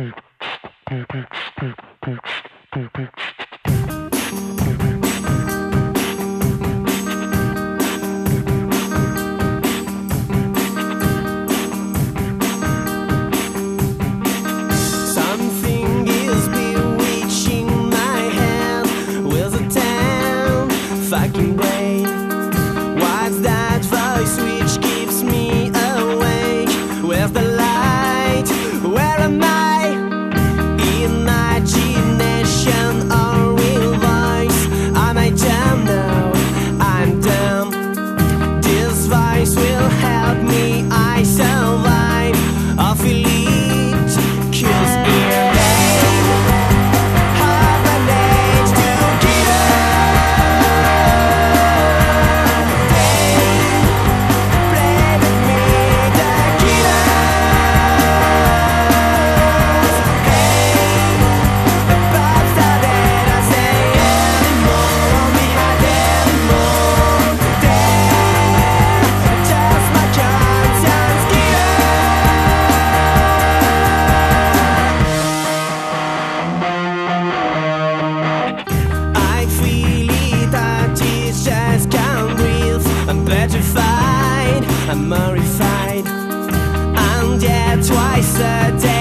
Pick, pick, pick, pick, pick, pick, pick, pick. mortified, I'm mortified. and yet twice a day.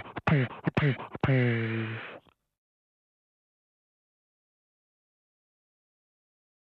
pay, pay, pay, pay.